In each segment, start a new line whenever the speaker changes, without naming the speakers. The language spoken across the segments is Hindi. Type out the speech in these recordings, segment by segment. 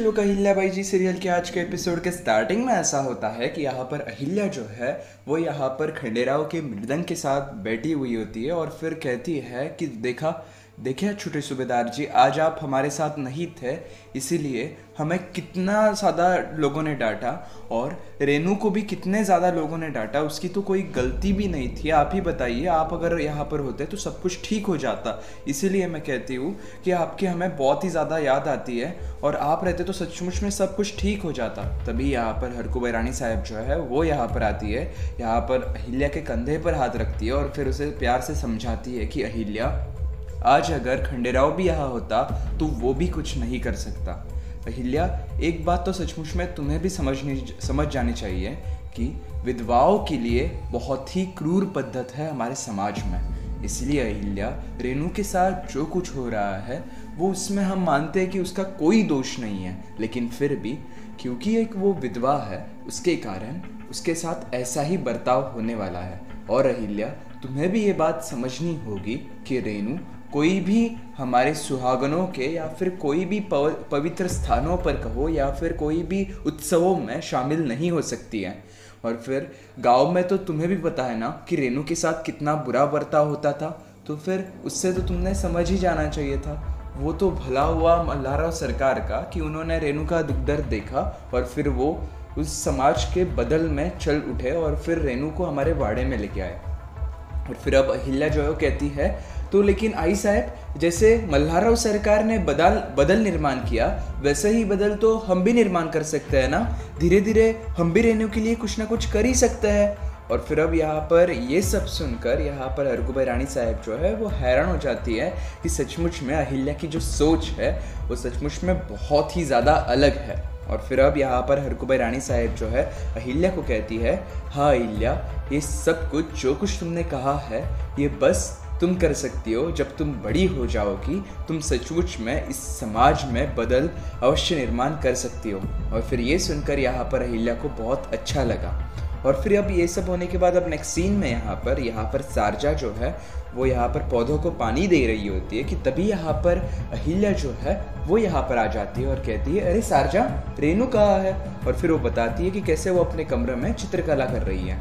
लोग अहिल्याबाई जी सीरियल के आज के एपिसोड के स्टार्टिंग में ऐसा होता है कि यहाँ पर अहिल्या जो है, वो यहाँ पर खंडेराव के मृदंग के साथ बैठी हुई होती है और फिर कहती है कि देखा देखिए छोटे सूबेदार जी, आज आप हमारे साथ नहीं थे, इसीलिए हमें कितना ज़्यादा लोगों ने डांटा और रेनू को भी कितने ज़्यादा लोगों ने डांटा, उसकी तो कोई गलती भी नहीं थी। आप ही बताइए, आप अगर यहाँ पर होते तो सब कुछ ठीक हो जाता। इसीलिए मैं कहती हूँ कि आपकी हमें बहुत ही ज़्यादा याद आती है और आप रहते तो सचमुच में सब कुछ ठीक हो जाता। तभी यहाँ पर हरकुबाई रानी साहब जो है, वो यहाँ पर आती है, यहाँ पर अहिल्या के कंधे पर हाथ रखती है और फिर उसे प्यार से समझाती है कि, अहिल्या आज अगर खंडेराव भी यहाँ होता तो वो भी कुछ नहीं कर सकता। अहिल्या, एक बात तो सचमुच में तुम्हें भी समझनी समझ जानी चाहिए कि विधवाओं के लिए बहुत ही क्रूर पद्धत है हमारे समाज में। इसलिए अहिल्या, रेणु के साथ जो कुछ हो रहा है, वो उसमें हम मानते हैं कि उसका कोई दोष नहीं है। लेकिन फिर भी, क्योंकि एक वो विधवा है, उसके कारण उसके साथ ऐसा ही बर्ताव होने वाला है। और अहिल्या, तुम्हें भी ये बात समझनी होगी कि रेणु कोई भी हमारे सुहागनों के या फिर कोई भी पव, पवित्र स्थानों पर कहो या फिर कोई भी उत्सवों में शामिल नहीं हो सकती है। और फिर गाँव में तो तुम्हें भी पता है ना कि रेनू के साथ कितना बुरा बर्ताव होता था तो फिर उससे तो तुमने समझ ही जाना चाहिए था। वो तो भला हुआ मल्हारा सरकार का कि उन्होंने रेनू का दुख दर्द देखा और फिर वो उस समाज के बदल में चल उठे और फिर रेनू को हमारे वाड़े में लेके आए। और फिर अब अहिल्या जो है कहती है तो लेकिन आई साहब, जैसे मल्हाराव सरकार ने बदल बदल निर्माण किया, वैसे ही बदल तो हम भी निर्माण कर सकते हैं ना? धीरे धीरे हम भी रहने के लिए कुछ ना कुछ कर ही सकते हैं। और फिर अब यहाँ पर ये सब सुनकर, यहाँ पर हरगुबाई रानी साहब जो है, वो हैरान हो जाती है कि सचमुच में अहिल्या की जो सोच है, वो सचमुच में बहुत ही ज़्यादा अलग है। और फिर अब यहाँ पर हरकुबाई रानी साहेब जो है, अहिल्या को कहती है हाँ अहिल्या, ये सब कुछ, जो कुछ तुमने कहा है, ये बस तुम कर सकती हो। जब तुम बड़ी हो जाओगी, तुम सचमुच में इस समाज में बदल अवश्य निर्माण कर सकती हो। और फिर ये सुनकर यहाँ पर अहिल्या को बहुत अच्छा लगा। और फिर अब ये सब होने के बाद अब नेक्स्ट सीन में यहाँ पर यहाँ पर सारजा जो है, वो यहाँ पर पौधों को पानी दे रही होती है कि तभी यहाँ पर अहिल्या जो है, वो यहाँ पर आ जाती है और कहती है, अरे सारजा रेनू कहाँ है? और फिर वो बताती है कि कैसे वो अपने कमरे में चित्रकला कर रही है।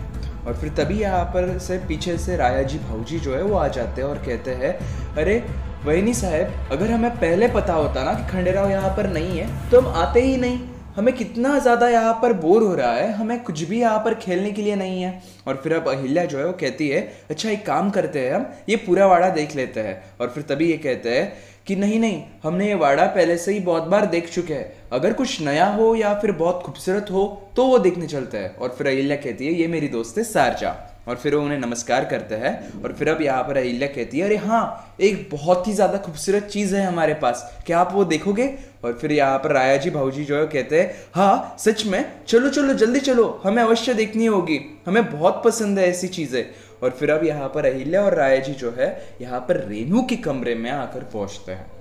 और फिर तभी यहाँ पर से पीछे से राया जी भाऊजी जो है वो आ जाते हैं और कहते हैं, अरे, वहीनी साहब, अगर हमें पहले पता होता ना कि खंडेराव यहाँ पर नहीं है तो हम आते ही नहीं। हमें कितना ज़्यादा यहाँ पर बोर हो रहा है, हमें कुछ भी यहाँ पर खेलने के लिए नहीं है। और फिर अब अहिल्या जो है, वो कहती है अच्छा एक काम करते हैं हम, ये पूरा वाड़ा देख लेते हैं। और फिर तभी ये कहते हैं कि, नहीं नहीं, हमने ये वाड़ा पहले से ही बहुत बार देख चुके हैं। अगर कुछ नया हो या फिर बहुत खूबसूरत हो तो वो देखने चलता है। और फिर अहिल्या कहती है, ये मेरी दोस्त है, सारजा। और फिर वो उन्हें नमस्कार करते हैं और फिर अब यहाँ पर अहिल्या कहती है, अरे हाँ एक बहुत ही ज़्यादा खूबसूरत चीज़ है हमारे पास। क्या आप वो देखोगे? और फिर यहाँ पर राया जी भाऊजी जो है कहते हैं हाँ सच में, चलो चलो, जल्दी चलो, हमें अवश्य देखनी होगी, हमें बहुत पसंद है ऐसी चीज़ें। और फिर अब यहाँ पर अहिल्या और राया जी जो है, यहाँ पर रेनू के कमरे में आकर पहुँचते हैं।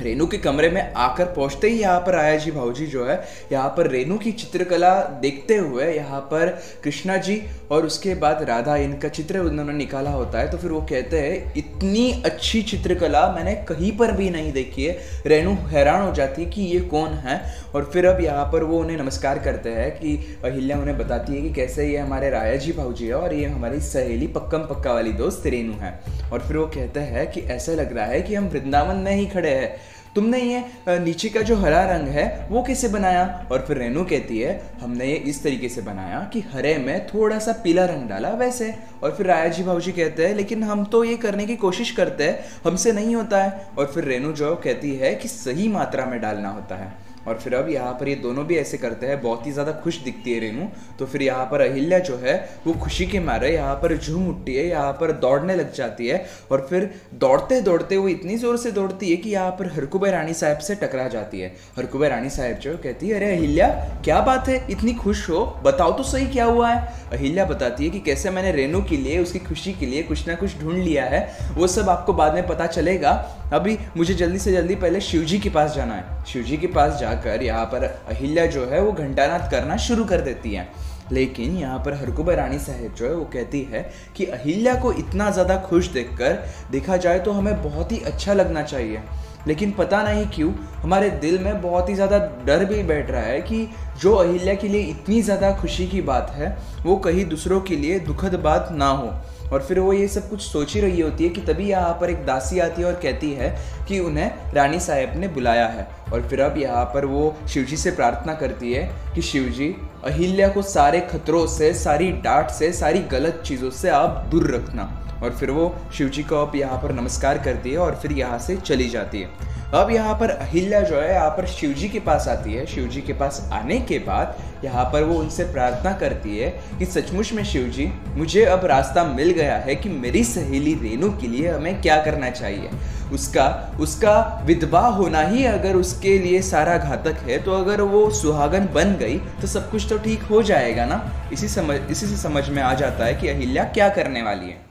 रेनू के कमरे में आकर पहुँचते ही यहाँ पर आया जी भाऊजी जो है, यहाँ पर रेनू की चित्रकला देखते हुए यहाँ पर कृष्णा जी और उसके बाद राधा, इनका चित्र उन्होंने निकाला होता है तो फिर वो कहते हैं, इतनी अच्छी चित्रकला मैंने कहीं पर भी नहीं देखी है। रेनू हैरान हो जाती है कि ये कौन है? और फिर अब यहाँ पर वो उन्हें नमस्कार करते हैं कि अहिल्या उन्हें बताती है कि कैसे ये हमारे राया जी भाऊजी है और ये हमारी सहेली पक्कम पक्का वाली दोस्त रेनू है। और फिर वो कहते हैं कि ऐसा लग रहा है कि हम वृंदावन में ही खड़े हैं। तुमने ये नीचे का जो हरा रंग है, वो कैसे बनाया? और फिर रेनू कहती है, हमने ये इस तरीके से बनाया कि हरे में थोड़ा सा पीला रंग डाला, वैसे। और फिर राया जी भाजी कहते हैं, लेकिन हम तो ये करने की कोशिश करते हैं, हमसे नहीं होता है। और फिर रेनू जो कहती है कि सही मात्रा में डालना होता है। और फिर अब यहाँ पर ये दोनों भी ऐसे करते हैं, बहुत ही ज़्यादा खुश दिखती है रेनू तो फिर यहाँ पर अहिल्या जो है, वो खुशी के मारे यहाँ पर झूम उठती है, यहाँ पर दौड़ने लग जाती है और फिर दौड़ते दौड़ते वो इतनी ज़ोर से दौड़ती है कि यहाँ पर हरकुबे रानी साहब से टकरा जाती है। हरकुबे रानी साहब जो कहती है, अरे अहिल्या, क्या बात है? इतनी खुश हो? बताओ तो सही क्या हुआ है? अहिल्या बताती है कि कैसे मैंने रेनू के लिए, उसकी खुशी के लिए कुछ ना कुछ ढूंढ लिया है। वो सब आपको बाद में पता चलेगा। अभी मुझे जल्दी से जल्दी पहले शिवजी के पास जाना है। शिवजी के पास जाकर यहाँ पर अहिल्या जो है वो घंटानाथ करना शुरू कर देती है। लेकिन यहाँ पर हरकुबा रानी साहेब जो है वो कहती है कि अहिल्या को इतना ज़्यादा खुश देखकर देखा जाए तो हमें बहुत ही अच्छा लगना चाहिए। लेकिन पता नहीं क्यों, हमारे दिल में बहुत ही ज़्यादा डर भी बैठ रहा है कि जो अहिल्या के लिए इतनी ज़्यादा खुशी की बात है, वो कहीं दूसरों के लिए दुखद बात ना हो। और फिर वो ये सब कुछ सोच ही रही होती है कि तभी यहाँ पर एक दासी आती है और कहती है कि उन्हें रानी साहेब ने बुलाया है। और फिर अब यहाँ पर वो शिवजी से प्रार्थना करती है कि शिवजी, अहिल्या को सारे खतरों से, सारी डांट से, सारी गलत चीज़ों से आप दूर रखना। और फिर वो शिव जी को अब यहाँ पर नमस्कार करती है और फिर यहाँ से चली जाती है। अब यहाँ पर अहिल्या जो है, यहाँ पर शिव जी के पास आती है। शिव जी के पास आने के बाद यहाँ पर वो उनसे प्रार्थना करती है कि सचमुच में शिवजी, मुझे अब रास्ता मिल गया है कि मेरी सहेली रेणु के लिए हमें क्या करना चाहिए? उसका उसका विधवा होना ही अगर उसके लिए सारा घातक है तो अगर वो सुहागन बन गई तो सब कुछ तो ठीक हो जाएगा ना? इसी समझ, इसी से समझ में आ जाता है कि अहिल्या क्या करने वाली है।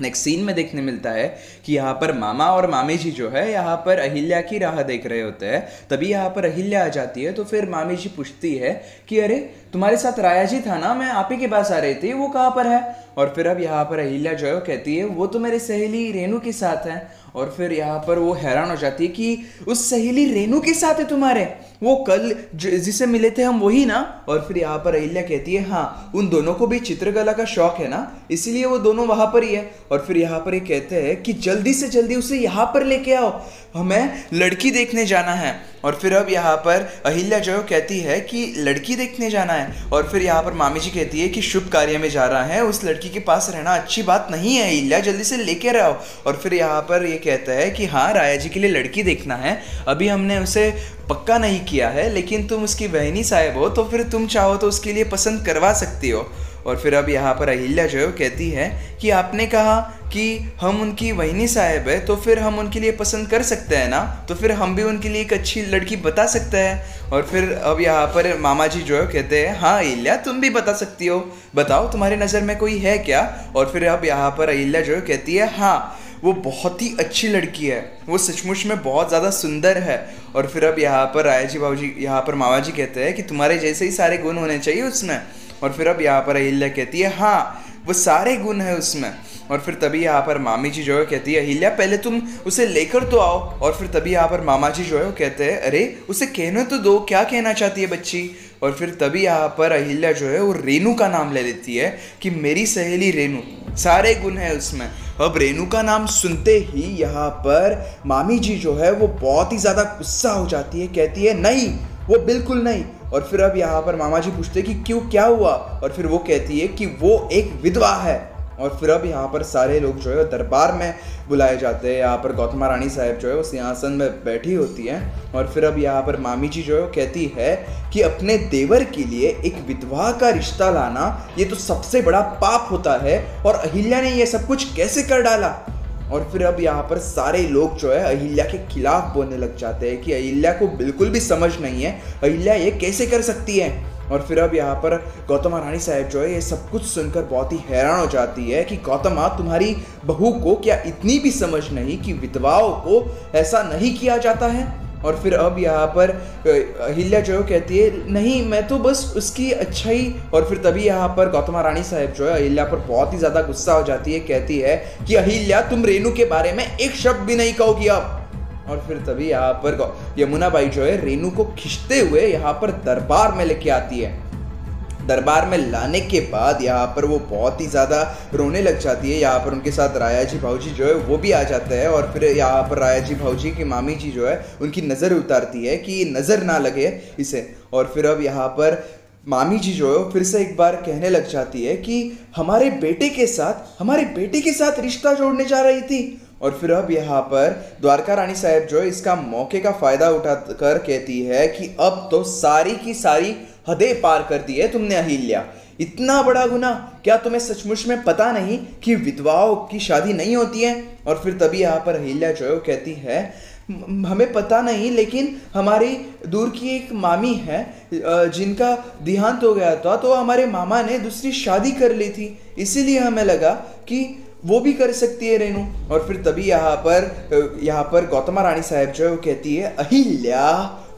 नेक्स्ट सीन में देखने मिलता है कि यहाँ पर मामा और मामी जी जो है, यहाँ पर अहिल्या की राह देख रहे होते हैं। तभी यहाँ पर अहिल्या आ जाती है तो फिर मामी जी पूछती है कि, अरे, तुम्हारे साथ राया जी था ना? मैं आप ही के पास आ रही थी, वो कहाँ पर है? और फिर अब यहाँ पर अहिल्या जो है कहती है, वो तो मेरी सहेली रेनू के साथ है। और फिर यहाँ पर वो हैरान हो जाती है कि उस सहेली रेनू के साथ है तुम्हारे। वो कल जिसे मिले थे हम वही ना? और फिर यहाँ पर अहिल्या कहती है हाँ उन दोनों को भी चित्रकला का शौक है ना? इसीलिए वो दोनों वहाँ पर ही है। और फिर यहाँ पर ये कहते हैं कि जल्दी से जल्दी उसे यहाँ पर लेके आओ। हमें लड़की देखने जाना है। और फिर अब यहाँ पर अहिल्या जो कहती है कि लड़की देखने जाना है। और फिर यहाँ पर मामी जी कहती है कि शुभ कार्य में जा रहा है, उस लड़की के पास रहना अच्छी बात नहीं है, अहिल्या, जल्दी से लेके रहो और फिर यहाँ पर ये यह कहता है कि हाँ राया जी के लिए लड़की देखना है। अभी हमने उसे पक्का नहीं किया है, लेकिन तुम उसकी बहनी साहेब हो तो फिर तुम चाहो तो उसके लिए पसंद करवा सकती हो। और फिर अब यहाँ पर अहिल्या जो है कहती है कि आपने कहा कि हम उनकी वहनी साहेब है तो फिर हम उनके लिए पसंद कर सकते हैं ना? तो फिर हम भी उनके लिए एक अच्छी लड़की बता सकते हैं। और फिर अब यहाँ पर मामा जी जो है कहते हैं हाँ अहिल्या, तुम भी बता सकती हो। बताओ, तुम्हारी नज़र में कोई है क्या? और फिर अब यहाँ पर अहिल्या जो है कहती है हाँ वो बहुत ही अच्छी लड़की है। वो सचमुच में बहुत ज़्यादा सुंदर है। और फिर अब यहाँ पर राया जी बाबू जी यहाँ पर मामा जी कहते हैं कि, तुम्हारे जैसे ही सारे गुण होने चाहिए उसमें। और फिर अब यहाँ पर अहिल्या कहती है हाँ वो सारे गुण है उसमें। और फिर तभी यहाँ पर मामी जी जो है कहती है, अहिल्या, पहले तुम उसे लेकर तो आओ। और फिर तभी यहाँ पर मामा जी जो है वो कहते हैं, अरे, उसे कहने तो दो, क्या कहना चाहती है बच्ची? और फिर तभी यहाँ पर अहिल्या जो है वो रेनू का नाम ले लेती है कि मेरी सहेली रेनू सारे गुण है उसमें। अब रेनू का नाम सुनते ही यहाँ पर मामी जी जो है वो बहुत ही ज़्यादा गुस्सा हो जाती है, कहती है, नहीं, वो बिल्कुल नहीं और फिर अब यहाँ पर मामा जी पूछते कि क्यों, क्या हुआ? और फिर वो कहती है कि वो एक विधवा है। और फिर अब यहाँ पर सारे लोग जो है दरबार में बुलाए जाते हैं। यहाँ पर गौतमा रानी साहब जो है वो सिंहासन में बैठी होती हैं। और फिर अब यहाँ पर मामी जी जो है वो कहती है कि अपने देवर के लिए एक विधवा का रिश्ता लाना, ये तो सबसे बड़ा पाप होता है। और अहिल्या ने ये सब कुछ कैसे कर डाला? और फिर अब यहाँ पर सारे लोग जो है अहिल्या के खिलाफ बोलने लग जाते हैं कि अहिल्या को बिल्कुल भी समझ नहीं है, अहिल्या ये कैसे कर सकती है? और फिर अब यहाँ पर गौतमा रानी साहब जो है ये सब कुछ सुनकर बहुत ही हैरान हो जाती है कि गौतमा तुम्हारी बहू को क्या इतनी भी समझ नहीं कि विधवाओं को ऐसा नहीं किया जाता है? और फिर अब यहाँ पर अहिल्या जो कहती है, नहीं, मैं तो बस उसकी अच्छाई और फिर तभी यहाँ पर गौतमा रानी साहब जो है अहिल्या पर बहुत ही ज़्यादा गुस्सा हो जाती है, कहती है कि, अहिल्या, तुम रेनू के बारे में एक शब्द भी नहीं कहोगी अब और फिर तभी यहाँ पर यमुना बाई जो है रेनू को खींचते हुए यहाँ पर दरबार में लेके आती है। दरबार में लाने के बाद यहाँ पर वो बहुत ही ज़्यादा रोने लग जाती है। यहाँ पर उनके साथ राया जी भाऊजी जो है, वो भी आ जाते हैं और फिर यहाँ पर राया जी भाऊजी की मामी जी जो है, उनकी नज़र उतारती है कि नज़र ना लगे इसे। और फिर अब यहाँ पर मामी जी जो है फिर से एक बार कहने लग जाती है कि हमारे बेटे के साथ, हमारे बेटे के साथ रिश्ता जोड़ने जा रही थी। और फिर अब यहाँ पर द्वारका रानी साहब जो है, इसका मौके का फ़ायदा उठा कर कहती है कि अब तो सारी की सारी हदें पार कर दी है तुमने अहिल्या। इतना बड़ा गुना क्या तुम्हें सचमुच में पता नहीं कि विधवाओं की शादी नहीं होती है? और फिर तभी यहाँ पर अहिल्या जो है कहती है, हमें पता नहीं, लेकिन हमारी दूर की एक मामी है जिनका देहांत हो गया था तो हमारे मामा ने दूसरी शादी कर ली थी। इसीलिए हमें लगा कि वो भी कर सकती है रेनू और फिर तभी यहाँ पर यहाँ पर गौतमा रानी साहब जो है वो कहती है, अहिल्या,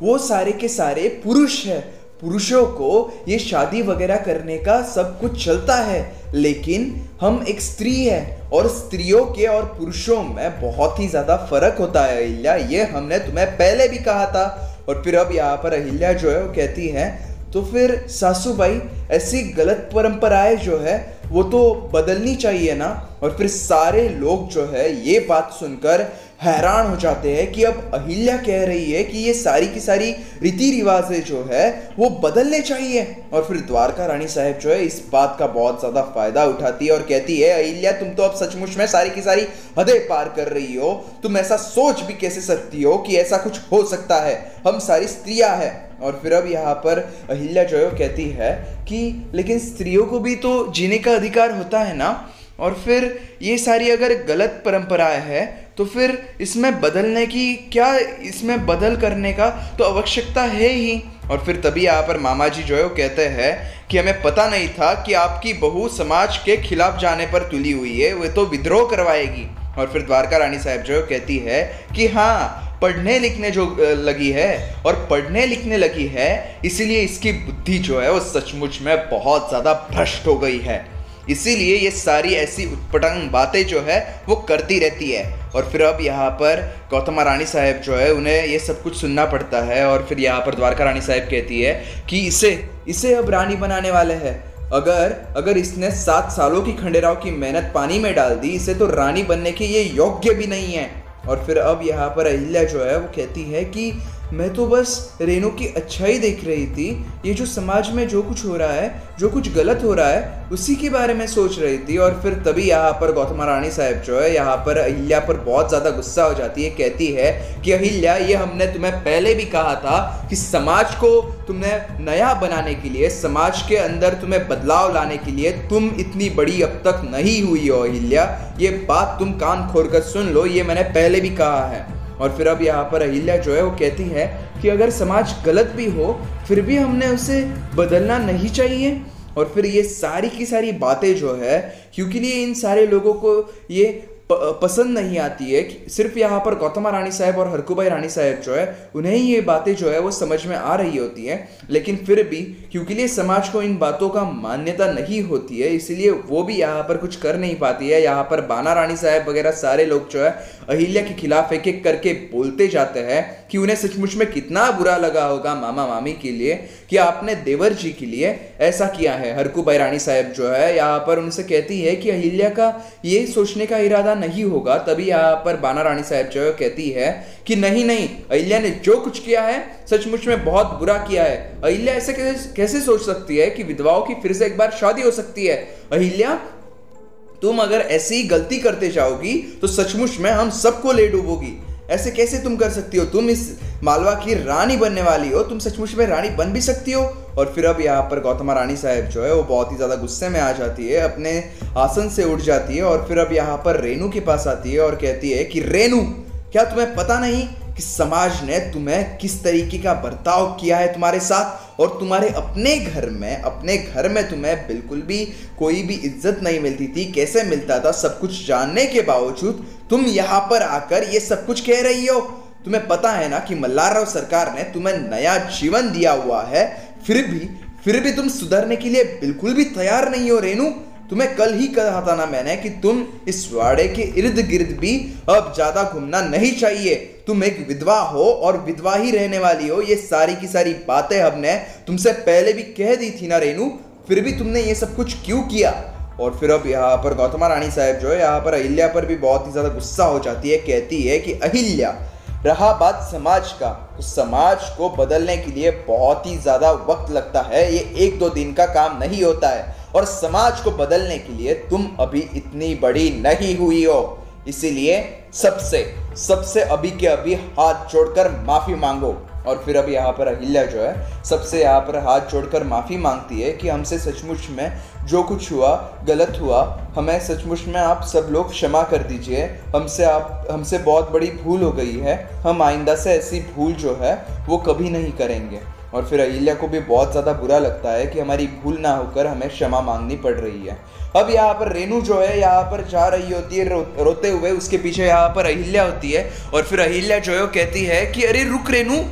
वो सारे के सारे पुरुष है पुरुषों को ये शादी वगैरह करने का सब कुछ चलता है, लेकिन हम एक स्त्री है और स्त्रियों के और पुरुषों में बहुत ही ज़्यादा फ़र्क होता है, अहिल्या। ये हमने तुम्हें पहले भी कहा था। और फिर अब यहाँ पर अहिल्या जो है वो कहती है तो फिर सासू भाई, ऐसी गलत परंपराएँ जो है, वो तो बदलनी चाहिए ना? और फिर सारे लोग जो है ये बात सुनकर हैरान हो जाते हैं कि अब अहिल्या कह रही है कि ये सारी की सारी रीति रिवाजें जो है, वो बदलने चाहिए। और फिर द्वारका रानी साहब जो है, इस बात का बहुत ज़्यादा फ़ायदा उठाती है और कहती है, अहिल्या, तुम तो अब सचमुच में सारी की सारी हदें पार कर रही हो। तुम ऐसा सोच भी कैसे सकती हो कि ऐसा कुछ हो सकता है? हम सारी स्त्रियाँ हैं। और फिर अब यहाँ पर अहिल्या जो है कहती है कि, लेकिन स्त्रियों को भी तो जीने का अधिकार होता है ना? और फिर ये सारी अगर गलत परंपराएँ है तो फिर इसमें बदलने की, क्या इसमें बदल करने का तो आवश्यकता है ही। और फिर तभी यहाँ पर मामा जी जो है वो कहते हैं कि हमें पता नहीं था कि आपकी बहू समाज के खिलाफ जाने पर तुली हुई है, वे तो विद्रोह करवाएगी। और फिर द्वारका रानी साहब जो है कहती है कि हाँ पढ़ने लिखने जो लगी है, और पढ़ने लिखने लगी है, इसीलिए इसकी बुद्धि जो है वो सचमुच में बहुत ज़्यादा भ्रष्ट हो गई है। इसीलिए ये सारी ऐसी उत्पटंग बातें जो है वो करती रहती है। और फिर अब यहाँ पर गौतम रानी साहब जो है, उन्हें ये सब कुछ सुनना पड़ता है और फिर यहाँ पर द्वारका रानी साहब कहती है कि इसे इसे अब रानी बनाने वाले हैं। अगर अगर इसने सात सालों की खंडेराव की मेहनत पानी में डाल दी, इसे तो रानी बनने के ये योग्य भी नहीं है। और फिर अब यहाँ पर अहिल्या जो है, वो कहती है कि मैं तो बस रेनू की अच्छाई देख रही थी। ये जो समाज में जो कुछ हो रहा है, जो कुछ गलत हो रहा है, उसी के बारे में सोच रही थी और फिर तभी यहाँ पर गौतमा रानी साहब जो है, यहाँ पर अहिल्या पर बहुत ज़्यादा गुस्सा हो जाती है, कहती है कि, अहिल्या, ये हमने तुम्हें पहले भी कहा था कि समाज को तुमने नया बनाने के लिए, समाज के अंदर तुम्हें बदलाव लाने के लिए तुम इतनी बड़ी अब तक नहीं हुई हो, अहिल्या। ये बात तुम कान खोल कर सुन लो, ये मैंने पहले भी कहा है। और फिर अब यहाँ पर अहिल्या जो है वो कहती है कि अगर समाज गलत भी हो, फिर भी हमने उसे बदलना नहीं चाहिए। और फिर ये सारी की सारी बातें जो है, क्योंकि लिए इन सारे लोगों को ये पसंद नहीं आती है कि सिर्फ़ यहाँ पर गौतमा रानी साहब और हरकुबाई रानी साहब जो है, उन्हें ही ये बातें जो है वो समझ में आ रही होती हैं। लेकिन फिर भी, क्योंकि लिए समाज को इन बातों का मान्यता नहीं होती है, इसीलिए वो भी यहाँ पर कुछ कर नहीं पाती है। यहाँ पर बाना रानी साहब वगैरह सारे लोग जो है, अहिल्या के खिलाफ एक एक करके बोलते जाते हैं कि उन्हें सचमुच में कितना बुरा लगा होगा मामा मामी के लिए कि आपने देवर जी के लिए ऐसा किया है। हरकू रानी साहब जो है, यहाँ पर उनसे कहती है कि अहिल्या का ये सोचने का इरादा नहीं होगा, तभी यहाँ पर बाना रानी साहब जो कहती है कि नहीं नहीं, अहिल्या ने जो कुछ किया है, सचमुच में बहुत बुरा किया है। अहिल्या ऐसे कैसे कैसे सोच सकती है कि विधवाओं की फिर से एक बार शादी हो सकती है? अहिल्या, तुम अगर ऐसी गलती करते जाओगी तो सचमुच में हम सबको ले डूबोगी। ऐसे कैसे तुम कर सकती हो? तुम इस मालवा की रानी बनने वाली हो। तुम सचमुच में रानी बन भी सकती हो। और फिर अब यहाँ पर गौतमा रानी साहब जो है, वो बहुत ही ज़्यादा गुस्से में आ जाती है, अपने आसन से उठ जाती है और फिर अब यहाँ पर रेनू के पास आती है और कहती है कि रेनू क्या तुम्हें पता नहीं कि समाज ने तुम्हें किस तरीके का बर्ताव किया है तुम्हारे साथ? और तुम्हारे अपने घर में, अपने घर में तुम्हें बिल्कुल भी कोई भी इज़्ज़त नहीं मिलती थी। कैसे मिलता था? सब कुछ जानने के बावजूद तुम यहाँ पर आकर ये सब कुछ कह रही हो। तुम्हें पता है ना कि मल्लाराव सरकार ने तुम्हें नया जीवन दिया हुआ है। फिर भी फिर भी तुम सुधरने के लिए बिल्कुल भी तैयार नहीं हो रेनू तुम्हें कल ही कहा था ना मैंने कि तुम इस वाड़े के इर्द गिर्द भी अब ज़्यादा घूमना नहीं चाहिए। तुम एक विधवा हो और विधवा ही रहने वाली हो, ये सारी की सारी बातें हमने तुमसे पहले भी कह दी थी ना रेनू फिर भी तुमने ये सब कुछ क्यों किया? और फिर अब यहाँ पर गौतमा रानी साहब जो है, यहाँ पर अहिल्या पर भी बहुत ही ज़्यादा गुस्सा हो जाती है, कहती है कि अहिल्या, रहा बात समाज का। तो समाज को बदलने के लिए बहुत ही ज़्यादा वक्त लगता है, ये एक दो दिन का काम नहीं होता है। और समाज को बदलने के लिए तुम अभी इतनी बड़ी नहीं हुई हो। इसीलिए सबसे सबसे अभी के अभी हाथ जोड़कर माफ़ी मांगो। और फिर अभी यहाँ पर अहिल्या जो है, सबसे यहाँ पर हाथ जोड़कर माफ़ी मांगती है कि हमसे सचमुच में जो कुछ हुआ, गलत हुआ, हमें सचमुच में आप सब लोग क्षमा कर दीजिए। हमसे आप, हमसे बहुत बड़ी भूल हो गई है। हम आइंदा से ऐसी भूल जो है, वो कभी नहीं करेंगे। और फिर अहिल्या को भी बहुत ज़्यादा बुरा लगता है कि हमारी भूल ना होकर हमें क्षमा मांगनी पड़ रही है। अब यहाँ पर रेनू जो है यहाँ पर जा रही होती है रो, रोते हुए उसके पीछे यहाँ पर अहिल्या होती है और फिर अहिल्या जो है वो कहती है कि अरे रुक रेनू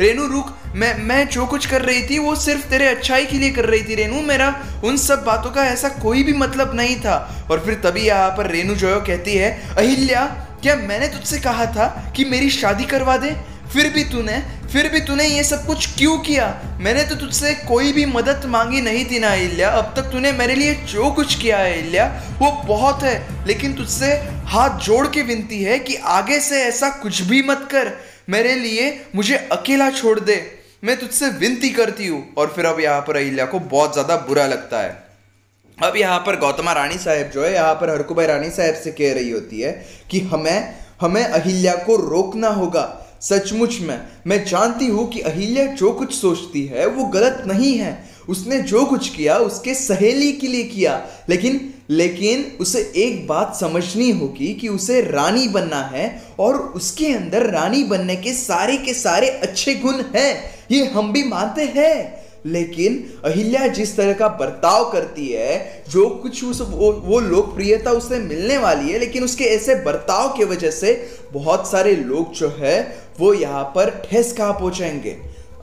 रेनू रुक मैं मैं जो कुछ कर रही थी वो सिर्फ़ तेरे अच्छाई के लिए कर रही थी रेनू मेरा उन सब बातों का ऐसा कोई भी मतलब नहीं था। और फिर तभी यहाँ पर रेनू जो है कहती है अहिल्या क्या मैंने तुझसे कहा था कि मेरी शादी करवा दे? फिर भी तूने, फिर भी तूने ये सब कुछ क्यों किया? मैंने तो तुझसे कोई भी मदद मांगी नहीं थी ना, इल्या। अब तक तूने मेरे लिए जो कुछ किया है, इल्या, वो बहुत है। लेकिन तुझसे हाथ जोड़ के विनती है कि आगे से ऐसा कुछ भी मत कर। मेरे लिए मुझे अकेला छोड़ दे। मैं तुझसे विनती करती हूँ। और फिर अब यहाँ पर अहिल्या को बहुत ज़्यादा बुरा लगता है। अब यहाँ पर गौतमा रानी साहब जो है, यहाँ पर हरकुबाई रानी साहब से कह रही होती है कि हमें हमें अहिल्या को रोकना होगा। सचमुच में, मैं जानती हूँ कि अहिल्या जो कुछ सोचती है, वो गलत नहीं है। उसने जो कुछ किया, उसके सहेली के लिए किया। लेकिन लेकिन उसे एक बात समझनी होगी कि उसे रानी बनना है और उसके अंदर रानी बनने के सारे के सारे अच्छे गुण हैं। ये हम भी मानते हैं। लेकिन अहिल्या जिस तरह का बर्ताव करती है जो कुछ उस वो, वो लोकप्रियता उससे मिलने वाली है लेकिन उसके ऐसे बर्ताव की वजह से बहुत सारे लोग जो है वो यहाँ पर ठेस कहाँ पहुँचेंगे।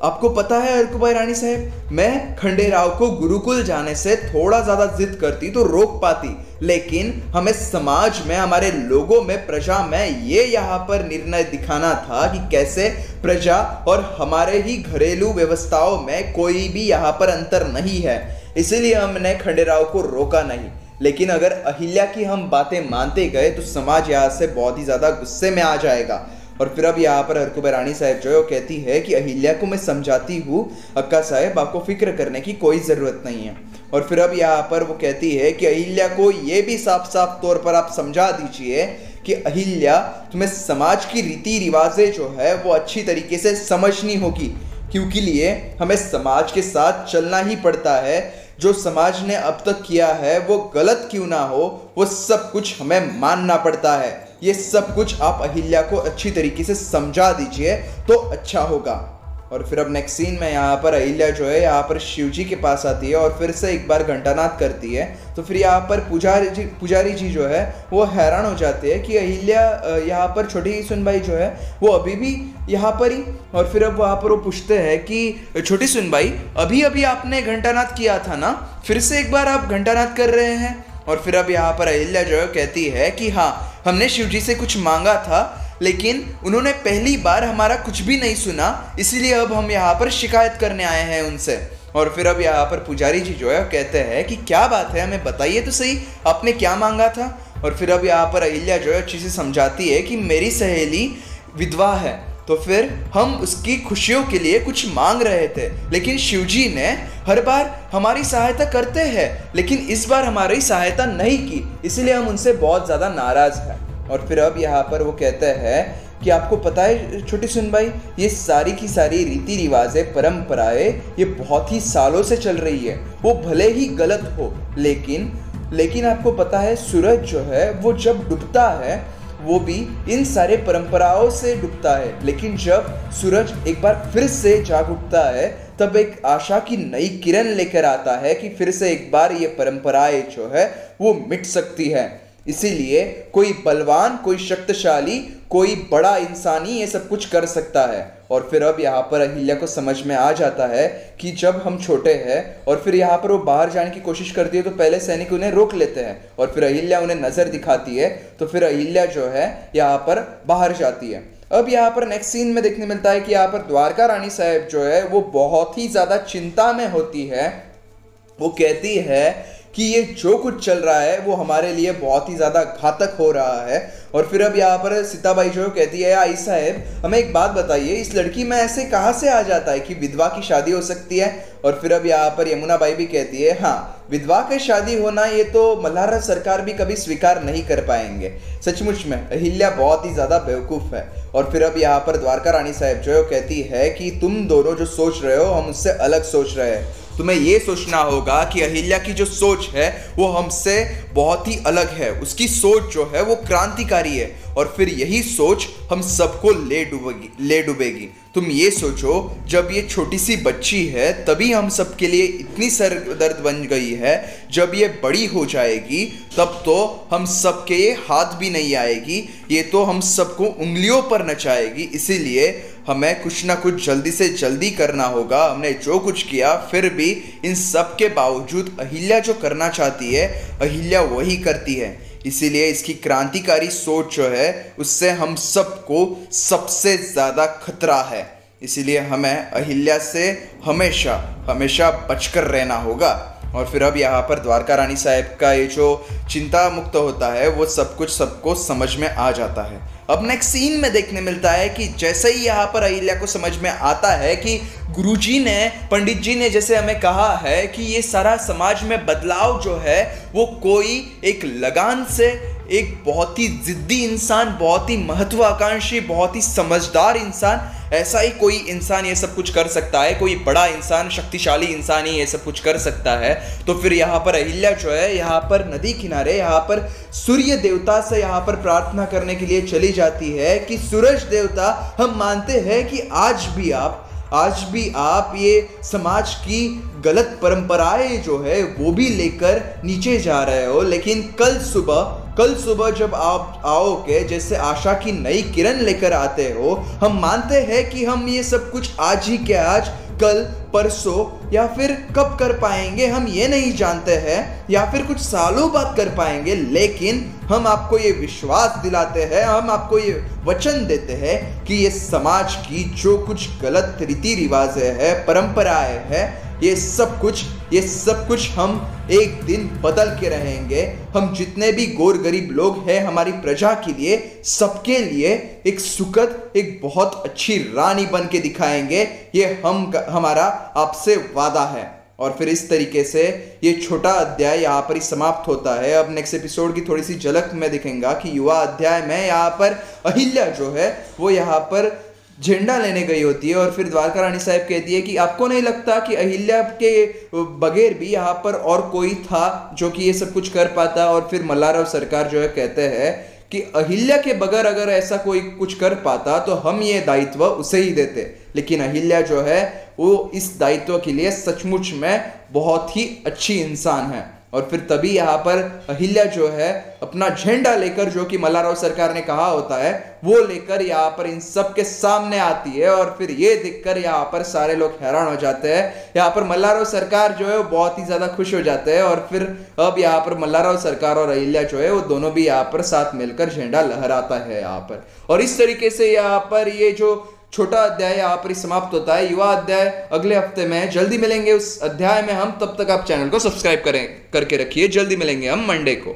आपको पता है अर्कुबाई रानी साहब, मैं खंडेराव को गुरुकुल जाने से थोड़ा ज़्यादा जिद करती तो रोक पाती, लेकिन हमें समाज में, हमारे लोगों में प्रजा में ये यहाँ पर निर्णय दिखाना था कि कैसे प्रजा और हमारे ही घरेलू व्यवस्थाओं में कोई भी यहाँ पर अंतर नहीं है। इसीलिए हमने खंडेराव को रोका नहीं। लेकिन अगर अहिल्या की हम बातें मानते गए तो समाज यहाँ से बहुत ही ज़्यादा गुस्से में आ जाएगा। और फिर अब यहाँ पर हरकुब रानी साहब जो है वो कहती है कि अहिल्या को मैं समझाती हूँ, अक्का साहेब, आपको फ़िक्र करने की कोई ज़रूरत नहीं है। और फिर अब यहाँ पर वो कहती है कि अहिल्या को ये भी साफ़ साफ़ तौर पर आप समझा दीजिए कि अहिल्या, तुम्हें समाज की रीति रिवाजें जो है वो अच्छी तरीके से समझनी होगी, क्योंकि लिए हमें समाज के साथ चलना ही पड़ता है। जो समाज ने अब तक किया है, वो गलत क्यों ना हो, वो सब कुछ हमें मानना पड़ता है। ये सब कुछ आप अहिल्या को अच्छी तरीके से समझा दीजिए तो अच्छा होगा। और फिर अब नेक्स्ट सीन में यहाँ पर अहिल्या जो है, यहाँ पर शिव जी के पास आती है और फिर से एक बार घंटानाथ करती है। तो फिर यहाँ पर पुजारी जी पुजारी जी जो है, वो हैरान हो जाते हैं कि अहिल्या यहाँ पर छोटी सुनबाई जो है, वो अभी भी यहाँ पर ही। और फिर अब वहाँ पर वो पूछते हैं कि, छोटी सुनबाई अभी अभी आपने घंटानाथ किया था ना? फिर से एक बार आप घंटानाथ कर रहे हैं? और फिर अब यहाँ पर अहिल्या जो है कहती है कि हाँ हमने शिव जी से कुछ मांगा था, लेकिन उन्होंने पहली बार हमारा कुछ भी नहीं सुना, इसीलिए अब हम यहाँ पर शिकायत करने आए हैं उनसे। और फिर अब यहाँ पर पुजारी जी जो है कहते हैं कि क्या बात है, हमें बताइए तो सही, आपने क्या मांगा था? और फिर अब यहाँ पर अहिल्या जो है अच्छी से समझाती है कि मेरी सहेली विधवा है। तो फिर हम उसकी खुशियों के लिए कुछ मांग रहे थे। लेकिन शिवजी ने हर बार हमारी सहायता करते हैं, लेकिन इस बार हमारी सहायता नहीं की, इसलिए हम उनसे बहुत ज़्यादा नाराज़ हैं। और फिर अब यहाँ पर वो कहते हैं कि आपको पता है, छोटी सुन भाई, ये सारी की सारी रीति रिवाजें, परंपराएँ, ये बहुत ही सालों से चल रही है। वो भले ही गलत हो, लेकिन लेकिन आपको पता है, सूरज जो है, वो जब डूबता है वो भी इन सारे परंपराओं से डूबता है। लेकिन जब सूरज एक बार फिर से जाग उठता है, तब एक आशा की नई किरण लेकर आता है कि फिर से एक बार ये परंपराएँ जो है, वो मिट सकती है। इसीलिए कोई बलवान, कोई शक्तिशाली, कोई बड़ा इंसानी ये सब कुछ कर सकता है। और फिर अब यहाँ पर अहिल्या को समझ में आ जाता है कि जब हम छोटे हैं और फिर यहाँ पर वो बाहर जाने की कोशिश करती है तो पहले सैनिक उन्हें रोक लेते हैं और फिर अहिल्या उन्हें नज़र दिखाती है तो फिर अहिल्या जो है यहाँ पर बाहर जाती है। अब यहाँ पर नेक्स्ट सीन में देखने मिलता है कि यहाँ पर द्वारका रानी साहब जो है, वो बहुत ही ज़्यादा चिंता में होती है। वो कहती है कि ये जो कुछ चल रहा है, वो हमारे लिए बहुत ही ज़्यादा घातक हो रहा है। और फिर अब यहाँ पर सीताबाई जो कहती है आई साहेब, हमें एक बात बताइए, इस लड़की में ऐसे कहाँ से आ जाता है कि विधवा की शादी हो सकती है? और फिर अब यहाँ पर यमुना बाई भी कहती है हाँ विधवा की शादी होना ये तो मल्हारा सरकार भी कभी स्वीकार नहीं कर पाएँगे। सचमुच में, अहिल्या बहुत ही ज़्यादा बेवकूफ़ है। और फिर अब यहाँ पर द्वारका रानी साहब जो कहती है कि तुम दोनों जो सोच रहे हो, हम उससे अलग सोच रहे हैं। तुम्हें ये सोचना होगा कि अहिल्या की जो सोच है, वो हमसे बहुत ही अलग है। उसकी सोच जो है, वो क्रांतिकारी है। और फिर यही सोच हम सबको ले डूबेगी ले डूबेगी। तुम ये सोचो, जब ये छोटी सी बच्ची है, तभी हम सबके लिए इतनी सर दर्द बन गई है। जब ये बड़ी हो जाएगी, तब तो हम सबके हाथ भी नहीं आएगी। ये तो हम सबको उंगलियों पर नचाएगी। इसीलिए हमें कुछ ना कुछ जल्दी से जल्दी करना होगा। हमने जो कुछ किया, फिर भी इन सब के बावजूद अहिल्या जो करना चाहती है, अहिल्या वही करती है। इसीलिए इसकी क्रांतिकारी सोच जो है, उससे हम सबको सबसे ज़्यादा खतरा है। इसीलिए हमें अहिल्या से हमेशा हमेशा बचकर रहना होगा। और फिर अब यहाँ पर द्वारका रानी साहब का ये जो चिंता मुक्त होता है, वो सब कुछ सबको समझ में आ जाता है। अब नेक्स्ट सीन में देखने मिलता है कि जैसे ही यहाँ पर अहिल्या को समझ में आता है कि गुरुजी ने पंडित जी ने जैसे हमें कहा है कि ये सारा समाज में बदलाव जो है, वो कोई एक लगान से एक बहुत ही जिद्दी इंसान, बहुत ही महत्वाकांक्षी, बहुत ही समझदार इंसान, ऐसा ही कोई इंसान ये सब कुछ कर सकता है, कोई बड़ा इंसान, शक्तिशाली इंसान ही ये सब कुछ कर सकता है। तो फिर यहाँ पर अहिल्या जो है, यहाँ पर नदी किनारे, यहाँ पर सूर्य देवता से यहाँ पर प्रार्थना करने के लिए चली जाती है कि, सूरज देवता, हम मानते हैं कि आज भी आप, आज भी आप ये समाज की गलत परंपराएँ जो है, वो भी लेकर नीचे जा रहे हो, लेकिन कल सुबह कल सुबह जब आप आओगे, जैसे आशा की नई किरण लेकर आते हो, हम मानते हैं कि हम ये सब कुछ आज ही के आज, कल, परसों, या फिर कब कर पाएँगे, हम ये नहीं जानते हैं, या फिर कुछ सालों बाद कर पाएँगे, लेकिन हम आपको ये विश्वास दिलाते हैं, हम आपको ये वचन देते हैं कि ये समाज की जो कुछ गलत रीति रिवाज है, परंपराएँ है ये सब कुछ, ये सब कुछ हम एक दिन बदल के रहेंगे। हम जितने भी गोर गरीब लोग हैं हमारी प्रजा के लिए, सबके लिए एक सुखद, एक बहुत अच्छी रानी बन के दिखाएँगे। ये हम हमारा आपसे वादा है। और फिर इस तरीके से ये छोटा अध्याय यहाँ पर ही समाप्त होता है। अब नेक्स्ट एपिसोड की थोड़ी सी झलक में दिखेगा कि युवा अध्याय में यहाँ पर अहिल्या जो है, वो यहाँ पर झंडा लेने गई होती है और फिर द्वारका रानी साहब कहती है कि आपको नहीं लगता कि अहिल्या के बगैर भी यहाँ पर और कोई था जो कि ये सब कुछ कर पाता? और फिर मल्लाराव सरकार जो है कहते हैं कि अहिल्या के बगैर अगर ऐसा कोई कुछ कर पाता तो हम ये दायित्व उसे ही देते। लेकिन अहिल्या जो है, वो इस दायित्व के लिए सचमुच में बहुत ही अच्छी इंसान है। और फिर तभी यहाँ पर अहिल्या जो है, अपना झंडा लेकर जो कि मल्लाराव सरकार ने कहा होता है, वो लेकर यहाँ पर इन सब के सामने आती है और फिर ये देखकर यहाँ पर सारे लोग हैरान हो जाते हैं। यहाँ पर मल्लाराव सरकार जो है, वो बहुत ही ज़्यादा खुश हो जाते हैं और फिर अब यहाँ पर मल्लाराव सरकार और अहिल्या जो है, वो दोनों भी यहाँ पर साथ मिलकर झंडा लहराता है यहाँ पर। और इस तरीके से यहाँ पर ये जो छोटा अध्याय यहाँ पर ही समाप्त होता है। युवा अध्याय, अगले हफ़्ते में जल्दी मिलेंगे उस अध्याय में हम। तब तक आप चैनल को सब्सक्राइब करें, करके रखिए। जल्दी मिलेंगे हम मंडे को।